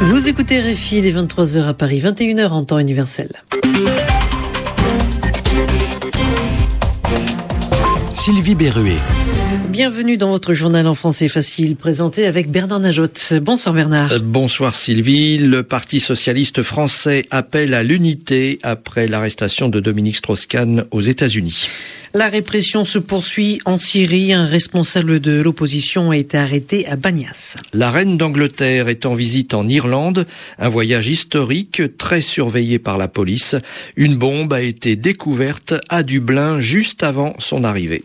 Vous écoutez RFI, les 23h à Paris, 21h en temps universel. Sylvie Berruet. Bienvenue dans votre journal en français facile, présenté avec Bernard Najotte. Bonsoir Bernard. Euh, bonsoir Sylvie. Le Parti socialiste français appelle à l'unité après l'arrestation de Dominique Strauss-Kahn aux États-Unis. La répression se poursuit en Syrie. Un responsable de l'opposition a été arrêté à Banyas. La reine d'Angleterre est en visite en Irlande. Un voyage historique très surveillé par la police. Une bombe a été découverte à Dublin juste avant son arrivée.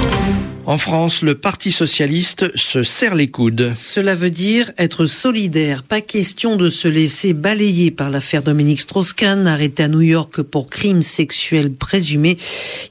En France, le Parti socialiste se serre les coudes. Cela veut dire être solidaire. Pas question de se laisser balayer par l'affaire Dominique Strauss-Kahn, arrêté à New York pour crime sexuel présumé.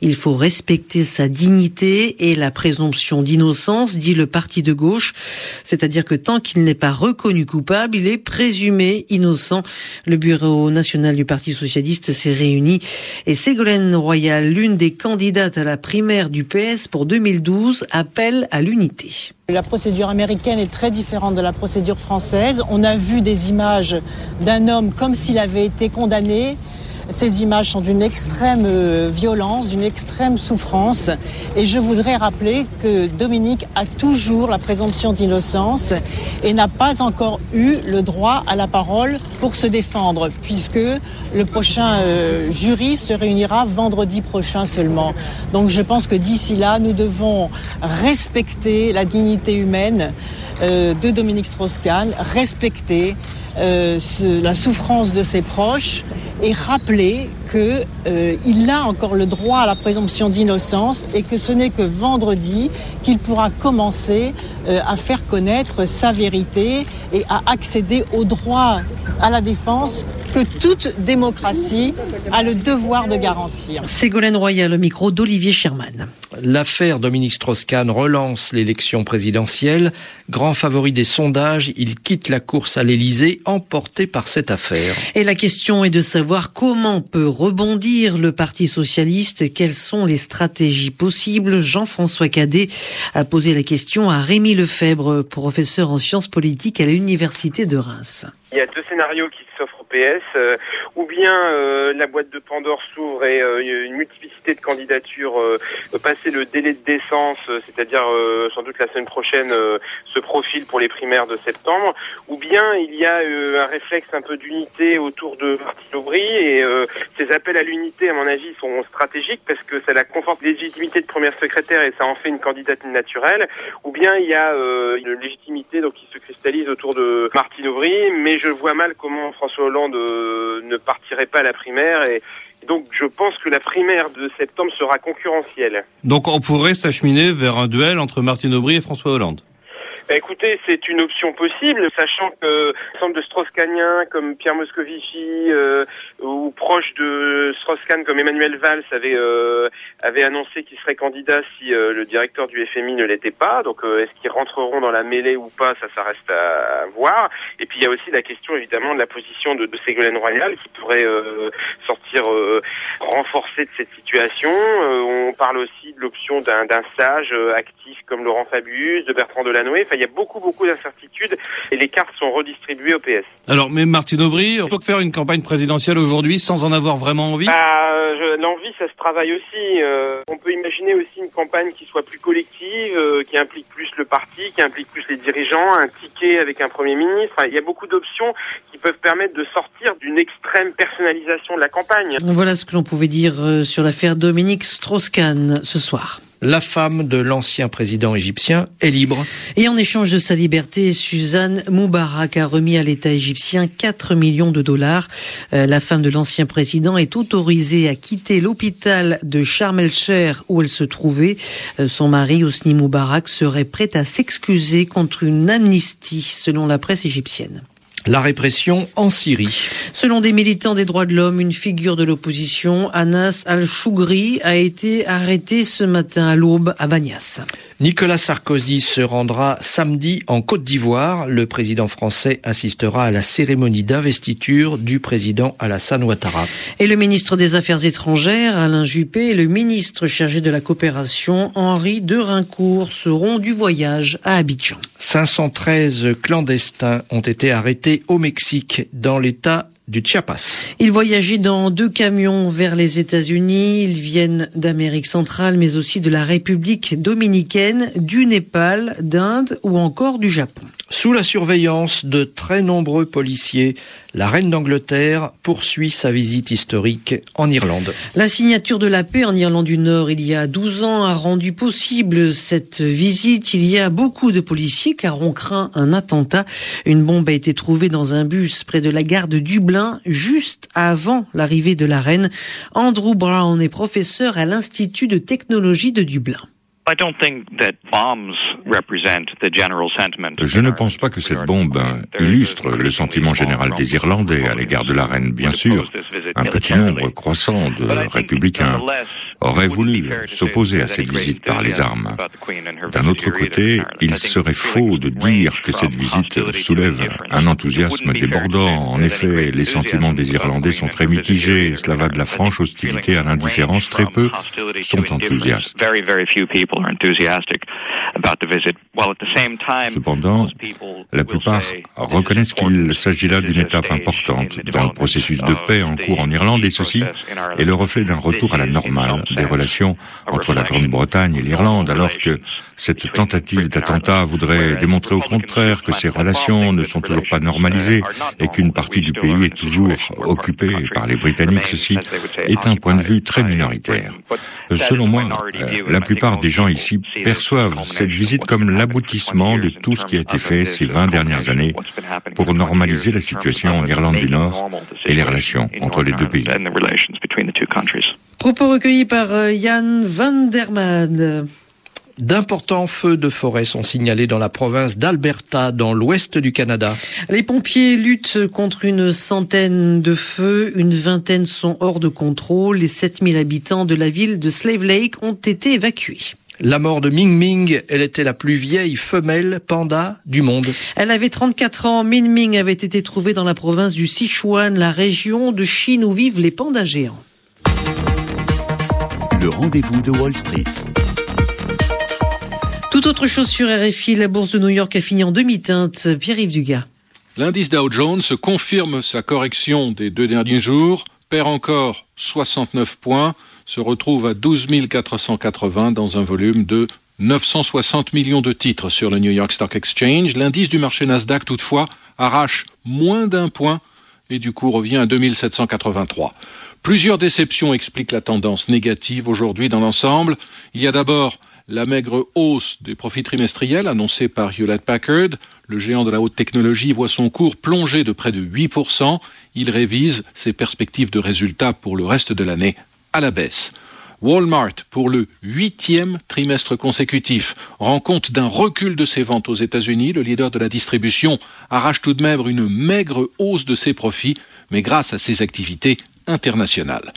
Il faut respecter sa dignité et la présomption d'innocence, dit le parti de gauche. C'est-à-dire que tant qu'il n'est pas reconnu coupable, il est présumé innocent. Le bureau national du Parti socialiste s'est réuni et Ségolène Royal, l'une des candidates à la primaire du PS pour 2012, appelle à l'unité. La procédure américaine est très différente de la procédure française. On a vu des images d'un homme comme s'il avait été condamné ces images sont d'une extrême euh, violence, d'une extrême souffrance. Et je voudrais rappeler que Dominique a toujours la présomption d'innocence et n'a pas encore eu le droit à la parole pour se défendre, puisque le prochain euh, jury se réunira vendredi prochain seulement. Donc je pense que d'ici là, nous devons respecter la dignité humaine euh, de Dominique Strauss-Kahn, respecter la souffrance de ses proches et rappeler qu'il euh, a encore le droit à la présomption d'innocence et que ce n'est que vendredi qu'il pourra commencer euh, à faire connaître sa vérité et à accéder au droit à la défense que toute démocratie a le devoir de garantir. Ségolène Royal, au micro d'Olivier Sherman. L'affaire Dominique Strauss-Kahn relance l'élection présidentielle. Grand favori des sondages, il quitte la course à l'Élysée, emporté par cette affaire. Et la question est de savoir comment peut rebondir le Parti socialiste, quelles sont les stratégies possibles? Jean-François Cadet a posé la question à Rémi Lefebvre, professeur en sciences politiques à l'Université de Reims. Il y a deux scénarios qui s'offrent au PS. Euh, ou bien euh, la boîte de Pandore s'ouvre et euh, une multiplicité de candidatures passer le délai de décence, c'est-à-dire sans doute la semaine prochaine, se profile pour les primaires de septembre. Ou bien il y a un réflexe un peu d'unité autour de Martine Aubry et ces appels à l'unité, à mon avis, sont stratégiques parce que ça la conforte légitimité de première secrétaire et ça en fait une candidate naturelle. Ou bien il y a une légitimité donc qui se cristallise autour de Martine Aubry, mais je vois mal comment François Hollande euh, ne partirait pas à la primaire et, donc je pense que la primaire de septembre sera concurrentielle. Donc on pourrait s'acheminer vers un duel entre Martine Aubry et François Hollande. Bah, écoutez, c'est une option possible, sachant que l'ensemble de Strauss-Kahniens comme Pierre Moscovici euh, ou proche de Strauss-Kahn comme Emmanuel Valls avait euh, avait annoncé qu'il serait candidat si euh, le directeur du FMI ne l'était pas. Donc est-ce qu'ils rentreront dans la mêlée ou pas Ça, ça reste à, voir. Et puis il y a aussi la question évidemment de la position de, de Ségolène Royal qui pourrait sortir renforcée de cette situation. on parle aussi de l'option d'un sage actif comme Laurent Fabius, de Bertrand Delanoë il y a beaucoup, beaucoup d'incertitudes et les cartes sont redistribuées au PS. Alors, mais Martine Aubry, on peut faire une campagne présidentielle aujourd'hui sans en avoir vraiment envie? Bah, L'envie, ça se travaille aussi. Euh, on peut imaginer aussi une campagne qui soit plus collective, euh, qui implique plus le parti, qui implique plus les dirigeants, un ticket avec un Premier ministre. il y a beaucoup d'options peuvent permettre de sortir d'une extrême personnalisation de la campagne. Voilà ce que l'on pouvait dire euh, sur l'affaire Dominique Strauss-Kahn ce soir la femme de l'ancien président égyptien est libre. Et en échange de sa liberté, Suzanne Moubarak a remis à l'État égyptien 4 millions de dollars. Euh, la femme de l'ancien président est autorisée à quitter l'hôpital de Sharm el-Sheikh où elle se trouvait. Euh, son mari, Hosni Moubarak, serait prêt à s'excuser contre une amnistie, selon la presse égyptienne la répression en Syrie. Selon des militants des droits de l'homme, une figure de l'opposition, Anas al-Chougri, a été arrêté ce matin à l'aube à Banyas. Nicolas Sarkozy se rendra samedi en Côte d'Ivoire. Le président français assistera à la cérémonie d'investiture du président Alassane Ouattara. Et le ministre des Affaires étrangères, Alain Juppé, et le ministre chargé de la coopération, Henri de Rincourt, seront du voyage à Abidjan. 513 clandestins ont été arrêtés au Mexique dans l'état Ils voyageaient dans deux camions vers les États-Unis. Ils viennent d'Amérique centrale, mais aussi de la République dominicaine, du Népal, d'Inde ou encore du Japon. Sous la surveillance de très nombreux policiers, la reine d'Angleterre poursuit sa visite historique en Irlande. La signature de la paix en Irlande du Nord il y a 12 ans a rendu possible cette visite. Il y a beaucoup de policiers car on craint un attentat. Une bombe a été trouvée dans un bus près de la gare de Dublin juste avant l'arrivée de la reine. Andrew Brown est professeur à l'Institut de technologie de Dublin. Je ne pense pas que cette bombe illustre le sentiment général des Irlandais à l'égard de la reine, bien sûr. Un petit nombre croissant de républicains aurait voulu s'opposer à cette visite par les armes. D'un autre côté, il serait faux de dire que cette visite soulève un enthousiasme débordant. En effet, les sentiments des Irlandais sont très mitigés. Cela va de la franche hostilité à l'indifférence. Très peu sont enthousiastes. people are enthusiastic. Cependant, la plupart reconnaissent qu'il s'agit là d'une étape importante dans le processus de paix en cours en Irlande et ceci est le reflet d'un retour à la normale des relations entre la Grande-Bretagne et l'Irlande alors que cette tentative d'attentat voudrait démontrer au contraire que ces relations ne sont toujours pas normalisées et qu'une partie du pays est toujours occupée par les Britanniques. Ceci est un point de vue très minoritaire. Selon moi, la plupart des gens ici perçoivent cette visite comme l'aboutissement de tout ce qui a été fait ces 20 dernières années pour normaliser la situation en Irlande du Nord et les relations entre les deux pays. Propos recueillis par Yann van der D'importants feux de forêt sont signalés dans la province d'Alberta, dans l'ouest du Canada. Les pompiers luttent contre une centaine de feux, une vingtaine sont hors de contrôle. Les 7000 habitants de la ville de Slave Lake ont été évacués. La mort de Ming Ming, elle était la plus vieille femelle panda du monde. Elle avait 34 ans. Ming Ming avait été trouvée dans la province du Sichuan, la région de Chine où vivent les pandas géants. Le rendez-vous de Wall Street. Tout autre chose sur RFI, la bourse de New York a fini en demi-teinte. Pierre-Yves Dugas. L'indice Dow Jones confirme sa correction des deux derniers jours, perd encore 69 points, se retrouve à 12 480 dans un volume de 960 millions de titres sur le New York Stock Exchange. L'indice du marché Nasdaq, toutefois, arrache moins d'un point et du coup revient à 2783. Plusieurs déceptions expliquent la tendance négative aujourd'hui dans l'ensemble. Il y a d'abord la maigre hausse des profits trimestriels annoncée par Hewlett Packard. Le géant de la haute technologie voit son cours plonger de près de 8%. Il révise ses perspectives de résultats pour le reste de l'année à la baisse. Walmart, pour le huitième trimestre consécutif, rend compte d'un recul de ses ventes aux États-Unis. Le leader de la distribution arrache tout de même une maigre hausse de ses profits, mais grâce à ses activités internationales.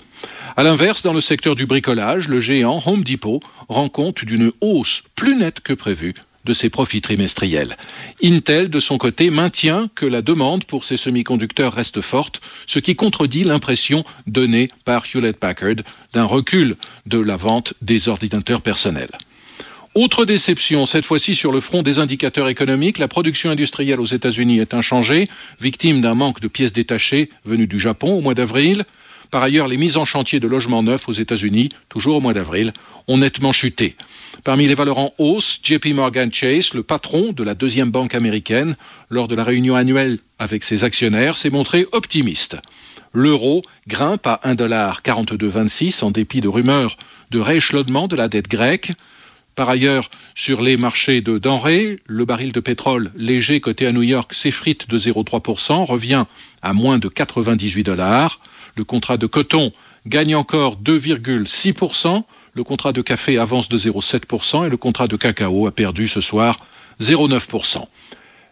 À l'inverse, dans le secteur du bricolage, le géant Home Depot rend compte d'une hausse plus nette que prévue de ses profits trimestriels. Intel, de son côté, maintient que la demande pour ses semi-conducteurs reste forte, ce qui contredit l'impression donnée par Hewlett Packard d'un recul de la vente des ordinateurs personnels. Autre déception, cette fois-ci sur le front des indicateurs économiques, la production industrielle aux États-Unis est inchangée, victime d'un manque de pièces détachées venues du Japon au mois d'avril. Par ailleurs, les mises en chantier de logements neufs aux États-Unis, toujours au mois d'avril, ont nettement chuté. Parmi les valeurs en hausse, JP Morgan Chase, le patron de la deuxième banque américaine, lors de la réunion annuelle avec ses actionnaires, s'est montré optimiste. L'euro grimpe à 1,4226 en dépit de rumeurs de rééchelonnement de la dette grecque. Par ailleurs, sur les marchés de denrées, le baril de pétrole léger coté à New York s'effrite de 0,3%, revient à moins de 98 dollars. Le contrat de coton gagne encore 2,6%. Le contrat de café avance de 0,7% et le contrat de cacao a perdu ce soir 0,9%.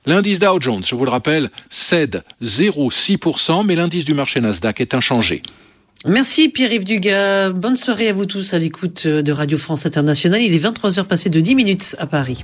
L'indice Dow Jones, je vous le rappelle, cède 0,6%, mais l'indice du marché Nasdaq est inchangé. Merci Pierre-Yves Dugas. Bonne soirée à vous tous à l'écoute de Radio France Internationale. Il est 23h passé de 10 minutes à Paris.